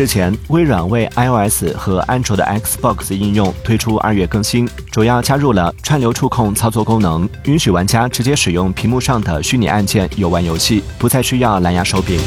之前微软为 ios 和安卓的 xbox 应用推出二月更新主要加入了串流触控操作功能允许玩家直接使用屏幕上的虚拟按键游玩游戏不再需要蓝牙手柄。